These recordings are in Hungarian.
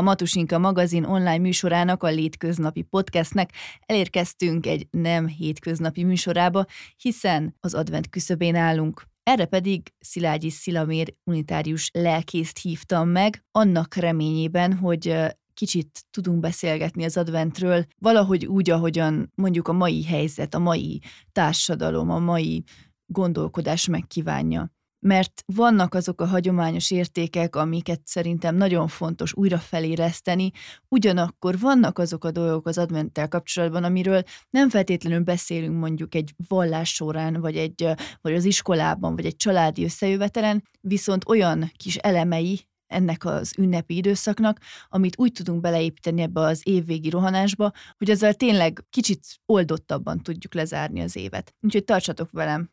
A Matusinka magazin online műsorának, a Létköznapi podcastnek elérkeztünk egy nem hétköznapi műsorába, hiszen az advent küszöbén állunk. Erre pedig Szilágyi Szilamér unitárius lelkészt hívtam meg, annak reményében, hogy kicsit tudunk beszélgetni az adventről, valahogy úgy, ahogyan mondjuk a mai helyzet, a mai társadalom, a mai gondolkodás megkívánja mert vannak azok a hagyományos értékek, amiket szerintem nagyon fontos újra feléleszteni, ugyanakkor vannak azok a dolgok az adventtel kapcsolatban, amiről nem feltétlenül beszélünk mondjuk egy vallás során, vagy, egy, vagy az iskolában, vagy egy családi összejövetelen, viszont olyan kis elemei ennek az ünnepi időszaknak, amit úgy tudunk beleépíteni ebbe az évvégi rohanásba, hogy ezzel tényleg kicsit oldottabban tudjuk lezárni az évet. Úgyhogy tartsatok velem!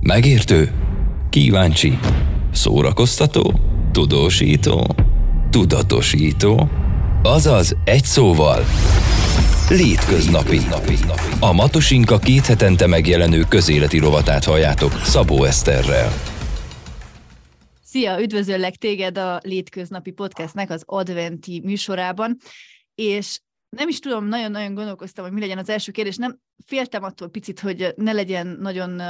Megértő, kíváncsi, szórakoztató, tudósító, tudatosító, azaz egy szóval Létköznapi. A Matosinka két hetente megjelenő közéleti rovatát halljátok Szabó Eszterrel. Szia, üdvözöllek téged a Létköznapi Podcastnek az adventi műsorában, és nem is tudom, nagyon-nagyon gondolkoztam, hogy mi legyen az első kérdés. Nem féltem attól picit, hogy ne legyen nagyon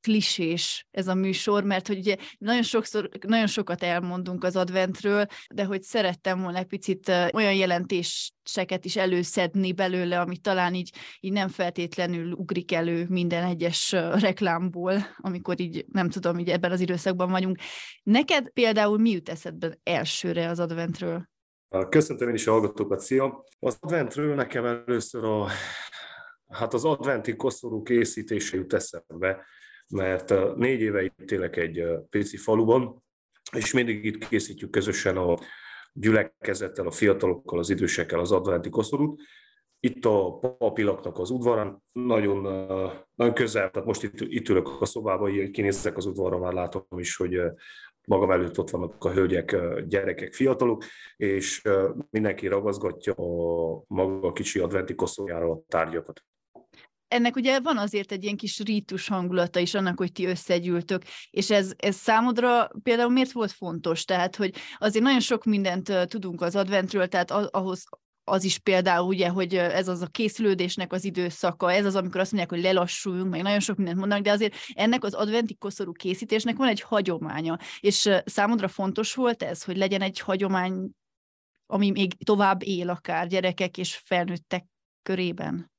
klisés ez a műsor, mert hogy ugye nagyon sokszor, nagyon sokat elmondunk az adventről, de hogy szerettem volna egy picit olyan jelentéseket is előszedni belőle, amit talán így, így nem feltétlenül ugrik elő minden egyes reklámból, amikor így nem tudom, így ebben az időszakban vagyunk. Neked például mi jut eszedbe elsőre az adventről? Köszöntöm én is a hallgatókat, szia! Az adventről nekem először a, hát az adventi koszorú készítése jut eszembe, mert négy éve itt élek egy pici faluban, és mindig itt készítjük közösen a gyülekezettel, a fiatalokkal, az idősekkel az adventi koszorút. Itt a papilaknak az udvarán, nagyon, nagyon közel, tehát most itt, itt ülök a szobában, kinézek az udvarra, már látom is, hogy magam előtt ott vannak a hölgyek, gyerekek, fiatalok, és mindenki ragaszgatja a maga kicsi adventi koszoljára a tárgyakat. Ennek ugye van azért egy ilyen kis rítus hangulata is annak, hogy ti összegyűltök, és ez, ez számodra például miért volt fontos? Tehát, hogy azért nagyon sok mindent tudunk az adventről, tehát ahhoz az is például ugye, hogy ez az a készülődésnek az időszaka, ez az, amikor azt mondják, hogy lelassuljunk, meg nagyon sok mindent mondanak, de azért ennek az adventi koszorú készítésnek van egy hagyománya, és számodra fontos volt ez, hogy legyen egy hagyomány, ami még tovább él akár gyerekek és felnőttek körében?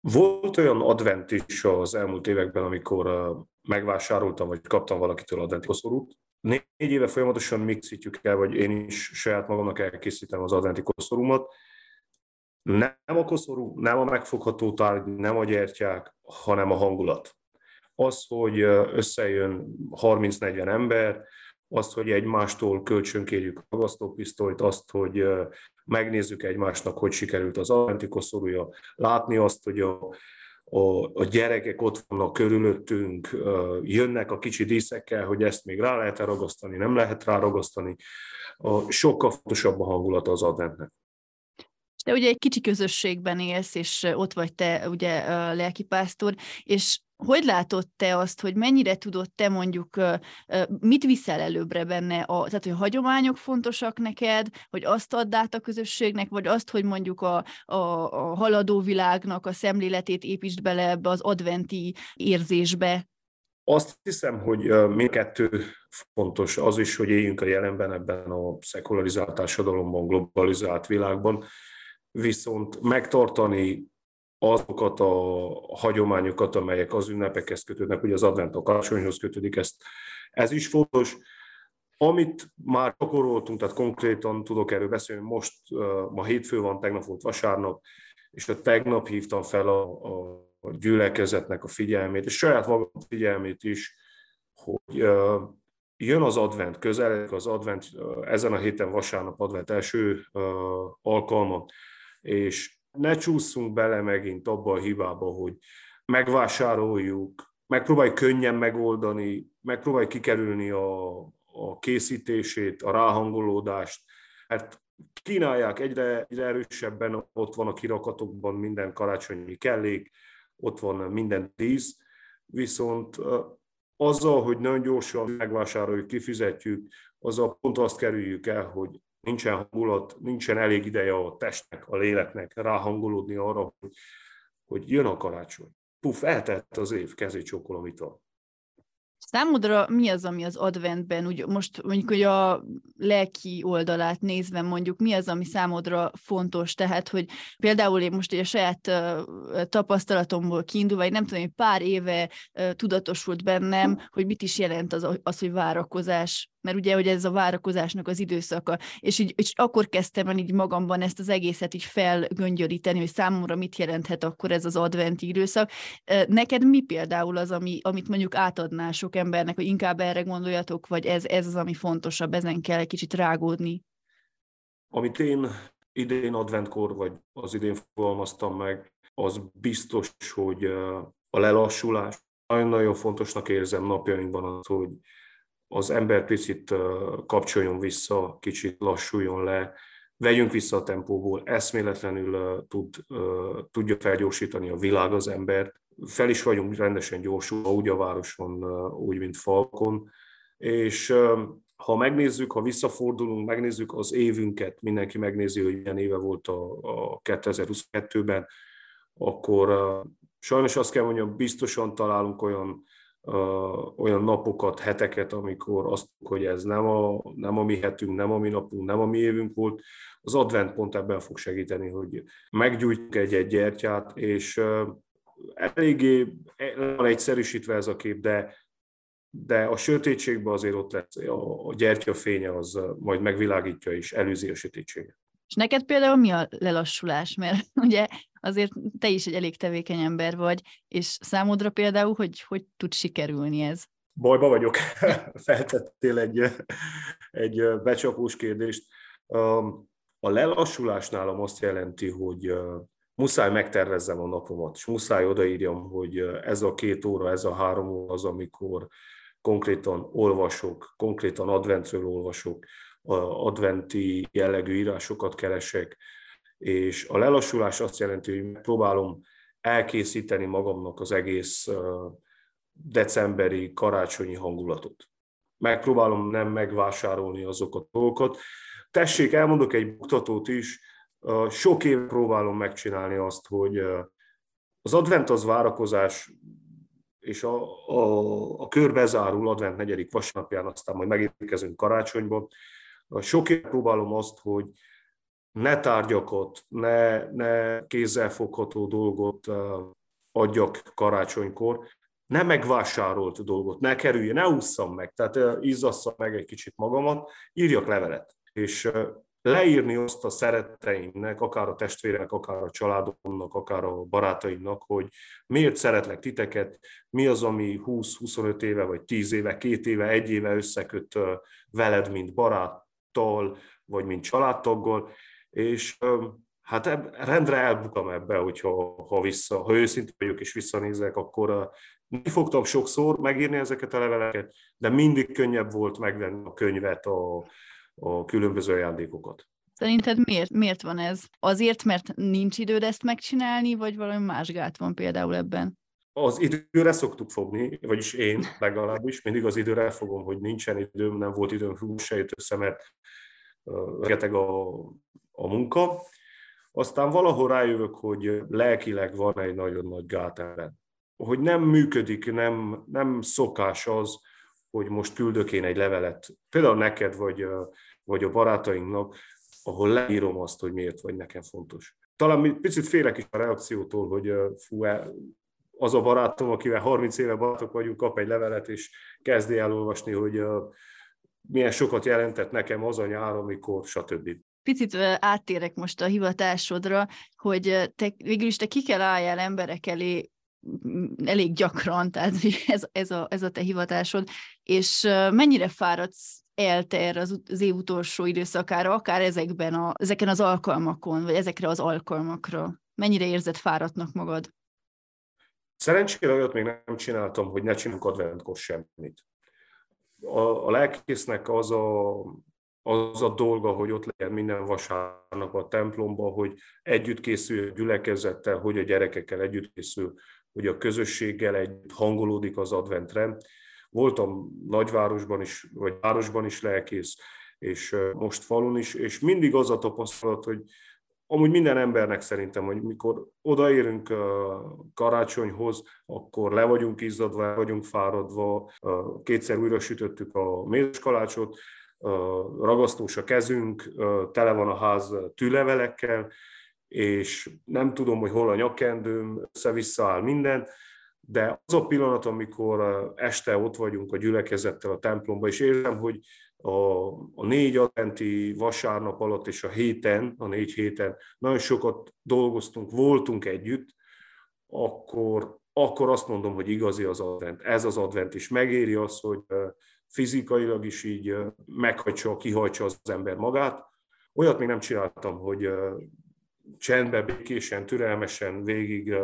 Volt olyan advent is az elmúlt években, amikor megvásároltam, vagy kaptam valakitől adventi koszorút, négy éve folyamatosan mixítjük el, vagy én is saját magamnak elkészítem az adventi koszorúmat. Nem a koszorú, nem a megfogható tárgy, nem a gyertyák, hanem a hangulat. Az, hogy összejön 30-40 ember, azt, hogy egymástól kölcsönkérjük a ragasztópisztolyt, azt, hogy megnézzük egymásnak, hogy sikerült az adventi koszorúja, látni azt, hogy a a, a gyerekek ott vannak körülöttünk, jönnek a kicsi díszekkel, hogy ezt még rá lehet-e ragasztani, nem lehet rá ragasztani. A, sokkal fontosabb a hangulata az adventnek. De ugye egy kicsi közösségben élsz, és ott vagy te ugye lelkipásztor, és hogy látod te azt, hogy mennyire tudod te mondjuk, mit viszel előbbre benne, a, tehát hogy a hagyományok fontosak neked, hogy azt add át a közösségnek, vagy azt, hogy mondjuk a, a, a haladó világnak a szemléletét építsd bele ebbe az adventi érzésbe? Azt hiszem, hogy mindkettő fontos, az is, hogy éljünk a jelenben ebben a szekularizált társadalomban, globalizált világban, viszont megtartani azokat a hagyományokat, amelyek az ünnepekhez kötődnek, ugye az advent a karácsonyhoz kötődik, ezt, ez is fontos. Amit már gyakoroltunk, tehát konkrétan tudok erről beszélni, most ma hétfő van, tegnap volt vasárnap, és a tegnap hívtam fel a, a, gyülekezetnek a figyelmét, és saját magam figyelmét is, hogy jön az advent, közel az advent, ezen a héten vasárnap advent első alkalma, és ne csúszunk bele megint abba a hibába, hogy megvásároljuk, megpróbálj könnyen megoldani, megpróbálj kikerülni a, a készítését, a ráhangolódást, mert kínálják egyre, egyre erősebben, ott van a kirakatokban minden karácsonyi kellék, ott van minden dísz, viszont azzal, hogy nagyon gyorsan megvásároljuk, kifizetjük, azzal pont azt kerüljük el, hogy nincsen hangulat, nincsen elég ideje a testnek, a léleknek ráhangolódni arra, hogy, hogy jön a karácsony. Puff, eltett az év, kezét csókolom itt Számodra mi az, ami az adventben, úgy most mondjuk, hogy a lelki oldalát nézve mondjuk, mi az, ami számodra fontos, tehát, hogy például én most a saját tapasztalatomból kiindulva, vagy nem tudom, hogy pár éve tudatosult bennem, hogy mit is jelent az, az hogy várakozás mert ugye, hogy ez a várakozásnak az időszaka, és így és akkor kezdtem el így magamban ezt az egészet így felgöngyöríteni, hogy számomra mit jelenthet akkor ez az adventi időszak. Neked mi például az, ami, amit mondjuk átadnál sok embernek, hogy inkább erre gondoljatok, vagy ez, ez az, ami fontosabb, ezen kell egy kicsit rágódni? Amit én idén adventkor, vagy az idén fogalmaztam meg, az biztos, hogy a lelassulás. Nagyon-nagyon fontosnak érzem napjainkban az, hogy az ember picit kapcsoljon vissza, kicsit lassuljon le, vegyünk vissza a tempóból, eszméletlenül tud, tudja felgyorsítani a világ az embert. Fel is vagyunk rendesen gyorsulva, úgy a városon, úgy, mint Falkon. És ha megnézzük, ha visszafordulunk, megnézzük az évünket, mindenki megnézi, hogy milyen éve volt a, a 2022-ben, akkor sajnos azt kell mondjam, biztosan találunk olyan olyan napokat, heteket, amikor azt hogy ez nem a, nem a mi hetünk, nem a mi napunk, nem a mi évünk volt. Az advent pont ebben fog segíteni, hogy meggyújtjuk egy-egy gyertyát, és eléggé van egyszerűsítve ez a kép, de, de a sötétségben azért ott lesz, a, a gyertya fénye az majd megvilágítja és előzi a sötétséget. És neked például mi a lelassulás? Mert ugye azért te is egy elég tevékeny ember vagy, és számodra például, hogy hogy tud sikerülni ez? Bajba vagyok. Feltettél egy, egy becsapós kérdést. A lelassulás nálam azt jelenti, hogy muszáj megtervezzem a napomat, és muszáj odaírjam, hogy ez a két óra, ez a három óra az, amikor konkrétan olvasok, konkrétan adventről olvasok, adventi jellegű írásokat keresek, és a lelassulás azt jelenti, hogy próbálom elkészíteni magamnak az egész decemberi karácsonyi hangulatot. Megpróbálom nem megvásárolni azokat a dolgokat. Tessék, elmondok egy buktatót is, sok év próbálom megcsinálni azt, hogy az advent az várakozás, és a, a, a kör advent negyedik vasárnapján, aztán majd megérkezünk karácsonyba. Sok év próbálom azt, hogy ne tárgyakat, ne, ne kézzelfogható dolgot adjak karácsonykor, ne megvásárolt dolgot, ne kerülje, ne ússzam meg, tehát izzasszam meg egy kicsit magamat, írjak levelet. És leírni azt a szeretteimnek, akár a testvérek, akár a családomnak, akár a barátaimnak, hogy miért szeretlek titeket, mi az, ami 20-25 éve, vagy 10 éve, két éve, egy éve összeköt veled, mint baráttal, vagy mint családtaggal, és hát rendre elbukam ebbe, hogyha ha vissza, ha őszinte vagyok és visszanézek, akkor mi fogtam sokszor megírni ezeket a leveleket, de mindig könnyebb volt megvenni a könyvet, a, a különböző ajándékokat. Szerinted miért, miért van ez? Azért, mert nincs időd ezt megcsinálni, vagy valami más gát van például ebben? Az időre szoktuk fogni, vagyis én legalábbis mindig az időre fogom, hogy nincsen időm, nem volt időm, hú, se jött össze, mert rengeteg a, a munka. Aztán valahol rájövök, hogy lelkileg van egy nagyon nagy gát ebben. Hogy nem működik, nem, nem szokás az, hogy most küldök én egy levelet, például neked, vagy, vagy a barátainknak, ahol leírom azt, hogy miért vagy nekem fontos. Talán picit félek is a reakciótól, hogy fú, az a barátom, akivel 30 éve barátok vagyunk, kap egy levelet, és kezdi elolvasni, hogy milyen sokat jelentett nekem az a nyár, amikor, stb. Picit áttérek most a hivatásodra, hogy te, végül is te ki kell álljál emberek elé elég gyakran, tehát ez, ez, a, ez a te hivatásod, és mennyire fáradsz el te erre az, az év utolsó időszakára, akár ezekben a, ezeken az alkalmakon, vagy ezekre az alkalmakra? Mennyire érzed fáradtnak magad? Szerencsére olyat még nem csináltam, hogy ne csinálunk adventkor semmit a, a lelkésznek az a, az a dolga, hogy ott legyen minden vasárnap a templomba, hogy együtt készül a gyülekezettel, hogy a gyerekekkel együtt készül, hogy a közösséggel együtt hangolódik az adventre. Voltam nagyvárosban is, vagy városban is lelkész, és most falun is, és mindig az a tapasztalat, hogy amúgy minden embernek szerintem, hogy mikor odaérünk karácsonyhoz, akkor le vagyunk izzadva, le vagyunk fáradva, kétszer újra sütöttük a mézeskalácsot, ragasztós a kezünk, tele van a ház tűlevelekkel, és nem tudom, hogy hol a nyakendőm, össze-vissza áll minden, de az a pillanat, amikor este ott vagyunk a gyülekezettel a templomba, és érzem, hogy a, a négy adventi vasárnap alatt és a héten, a négy héten nagyon sokat dolgoztunk, voltunk együtt, akkor, akkor azt mondom, hogy igazi az advent. Ez az advent is megéri az, hogy fizikailag is így meghajtsa, kihajtsa az ember magát. Olyat még nem csináltam, hogy csendben, békésen, türelmesen végig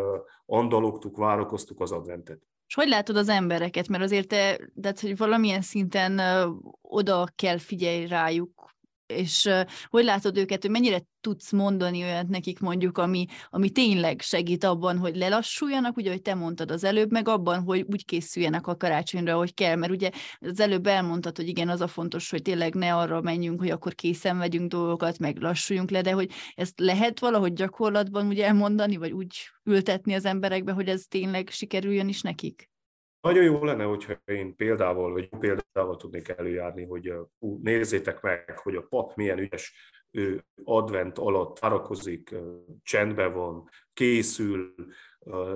andalogtuk, várakoztuk az adventet. És hogy látod az embereket? Mert azért te, tehát, hogy valamilyen szinten oda kell figyelj rájuk, és hogy látod őket, hogy mennyire tudsz mondani olyat nekik mondjuk, ami, ami tényleg segít abban, hogy lelassuljanak, ugye, hogy te mondtad az előbb, meg abban, hogy úgy készüljenek a karácsonyra, hogy kell, mert ugye az előbb elmondtad, hogy igen, az a fontos, hogy tényleg ne arra menjünk, hogy akkor készen vegyünk dolgokat, meg lassuljunk le, de hogy ezt lehet valahogy gyakorlatban úgy elmondani, vagy úgy ültetni az emberekbe, hogy ez tényleg sikerüljön is nekik? Nagyon jó lenne, hogyha én példával, vagy példával tudnék előjárni, hogy hú, nézzétek meg, hogy a pap milyen ügyes, ő advent alatt várakozik, csendben van, készül,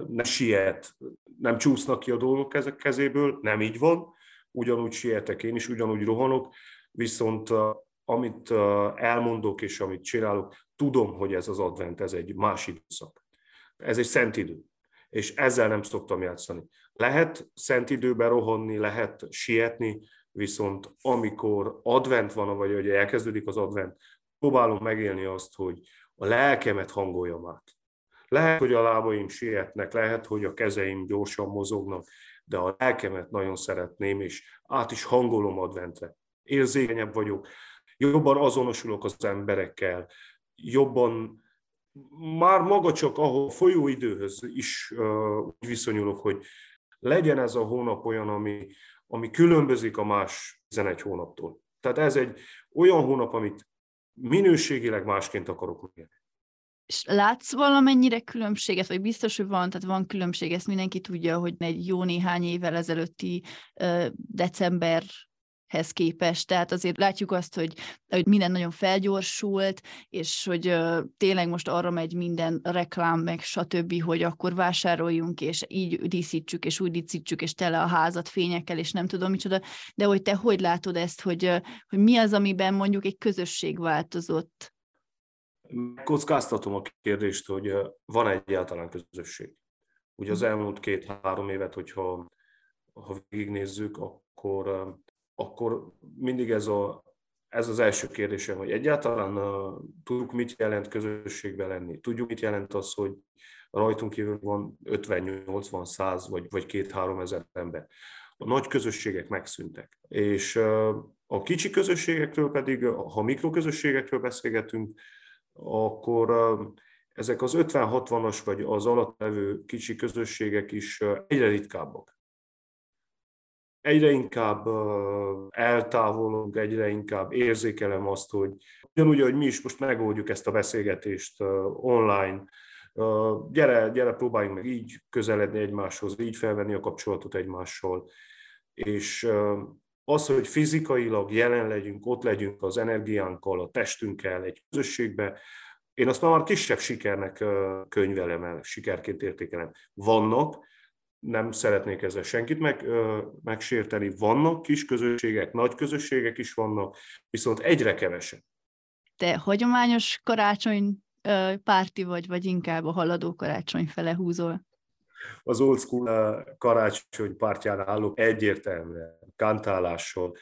ne siet, nem csúsznak ki a dolgok ezek kezéből, nem így van, ugyanúgy sietek én is, ugyanúgy rohanok, viszont amit elmondok és amit csinálok, tudom, hogy ez az advent, ez egy más időszak. Ez egy szent idő és ezzel nem szoktam játszani. Lehet szent időben rohanni, lehet sietni, viszont amikor advent van, vagy hogy elkezdődik az advent, próbálom megélni azt, hogy a lelkemet hangoljam át. Lehet, hogy a lábaim sietnek, lehet, hogy a kezeim gyorsan mozognak, de a lelkemet nagyon szeretném, és át is hangolom adventre. Érzékenyebb vagyok, jobban azonosulok az emberekkel, jobban már maga csak a folyóidőhöz is úgy viszonyulok, hogy legyen ez a hónap olyan, ami, ami különbözik a más 11 hónaptól. Tehát ez egy olyan hónap, amit minőségileg másként akarok élni. És látsz valamennyire különbséget, vagy biztos, hogy van, tehát van különbség, ezt mindenki tudja, hogy egy jó néhány évvel ezelőtti december hez képest. Tehát azért látjuk azt, hogy, hogy minden nagyon felgyorsult, és hogy uh, tényleg most arra megy minden reklám, meg stb., hogy akkor vásároljunk, és így díszítsük, és úgy díszítsük, és tele a házat fényekkel, és nem tudom micsoda. De hogy te hogy látod ezt, hogy, uh, hogy mi az, amiben mondjuk egy közösség változott? Kockáztatom a kérdést, hogy van egyáltalán közösség. Ugye az hm. elmúlt két-három évet, hogyha ha végignézzük, akkor akkor mindig ez, a, ez az első kérdésem, hogy egyáltalán uh, tudjuk, mit jelent közösségben lenni. Tudjuk, mit jelent az, hogy rajtunk kívül van 50, 80, 100 vagy, vagy 2-3 ezer ember. A nagy közösségek megszűntek. És uh, a kicsi közösségekről pedig, ha mikroközösségekről beszélgetünk, akkor uh, ezek az 50-60-as vagy az alatt levő kicsi közösségek is egyre ritkábbak egyre inkább eltávolodunk, egyre inkább érzékelem azt, hogy ugyanúgy, hogy mi is most megoldjuk ezt a beszélgetést online, gyere, gyere, próbáljunk meg így közeledni egymáshoz, így felvenni a kapcsolatot egymással, és az, hogy fizikailag jelen legyünk, ott legyünk az energiánkkal, a testünkkel egy közösségbe, én azt már kisebb sikernek könyvelem el, sikerként értékelem. Vannak, nem szeretnék ezzel senkit meg, ö, megsérteni. Vannak kis közösségek, nagy közösségek is vannak, viszont egyre kevesebb. Te hagyományos karácsony ö, párti vagy, vagy inkább a haladó karácsony fele húzol? Az old school karácsony pártján állok egyértelműen, kantálással,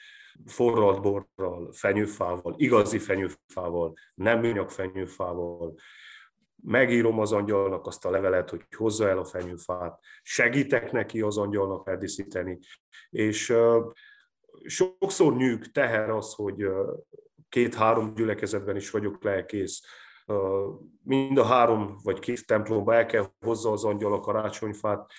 forralt borral, fenyőfával, igazi fenyőfával, nem műanyag fenyőfával, megírom az angyalnak azt a levelet, hogy hozza el a fenyőfát, segítek neki az angyalnak eldíszíteni, és sokszor nyűg teher az, hogy két-három gyülekezetben is vagyok lelkész, mind a három vagy két templomba el kell hozza az angyal a karácsonyfát,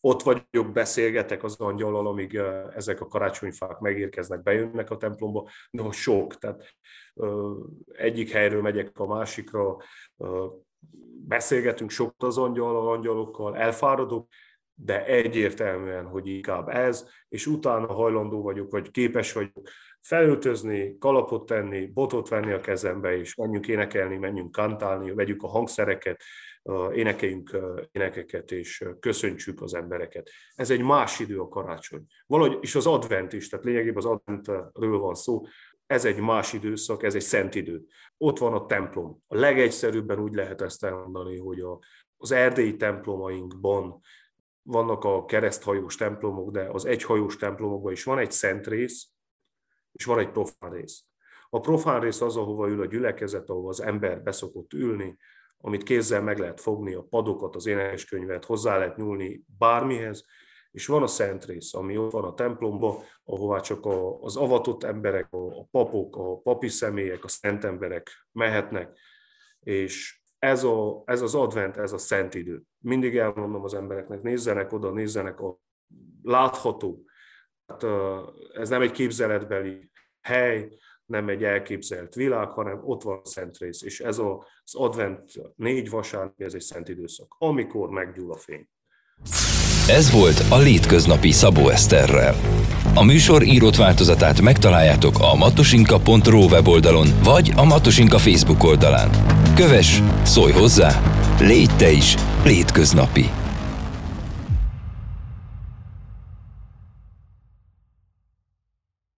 ott vagyok, beszélgetek az angyalal, amíg ezek a karácsonyfák megérkeznek, bejönnek a templomba, de sok, tehát egyik helyről megyek a másikra, beszélgetünk sok az angyal, angyalokkal, elfáradok, de egyértelműen, hogy inkább ez, és utána hajlandó vagyok, vagy képes vagyok felöltözni, kalapot tenni, botot venni a kezembe, és menjünk énekelni, menjünk kantálni, vegyük a hangszereket, énekeljünk énekeket, és köszöntsük az embereket. Ez egy más idő a karácsony. Valahogy, és az advent is, tehát lényegében az adventről van szó, ez egy más időszak, ez egy szent idő. Ott van a templom. A legegyszerűbben úgy lehet ezt elmondani, hogy a, az erdélyi templomainkban vannak a kereszthajós templomok, de az egyhajós templomokban is van egy szent rész, és van egy profán rész. A profán rész az, ahova ül a gyülekezet, ahova az ember beszokott ülni, amit kézzel meg lehet fogni, a padokat, az énekeskönyvet, hozzá lehet nyúlni bármihez, és van a szent rész, ami ott van a templomba, ahová csak az avatott emberek, a papok, a papi személyek, a szent emberek mehetnek, és ez, a, ez az advent, ez a szent idő. Mindig elmondom az embereknek, nézzenek oda, nézzenek a látható. Hát, ez nem egy képzeletbeli hely, nem egy elképzelt világ, hanem ott van a szent rész, és ez az advent négy vasárnap, ez egy szent időszak, amikor meggyúl a fény. Ez volt a Létköznapi Szabó Eszterrel. A műsor írott változatát megtaláljátok a matosinka.ro weboldalon, vagy a Matosinka Facebook oldalán. Kövess, szólj hozzá, légy te is létköznapi.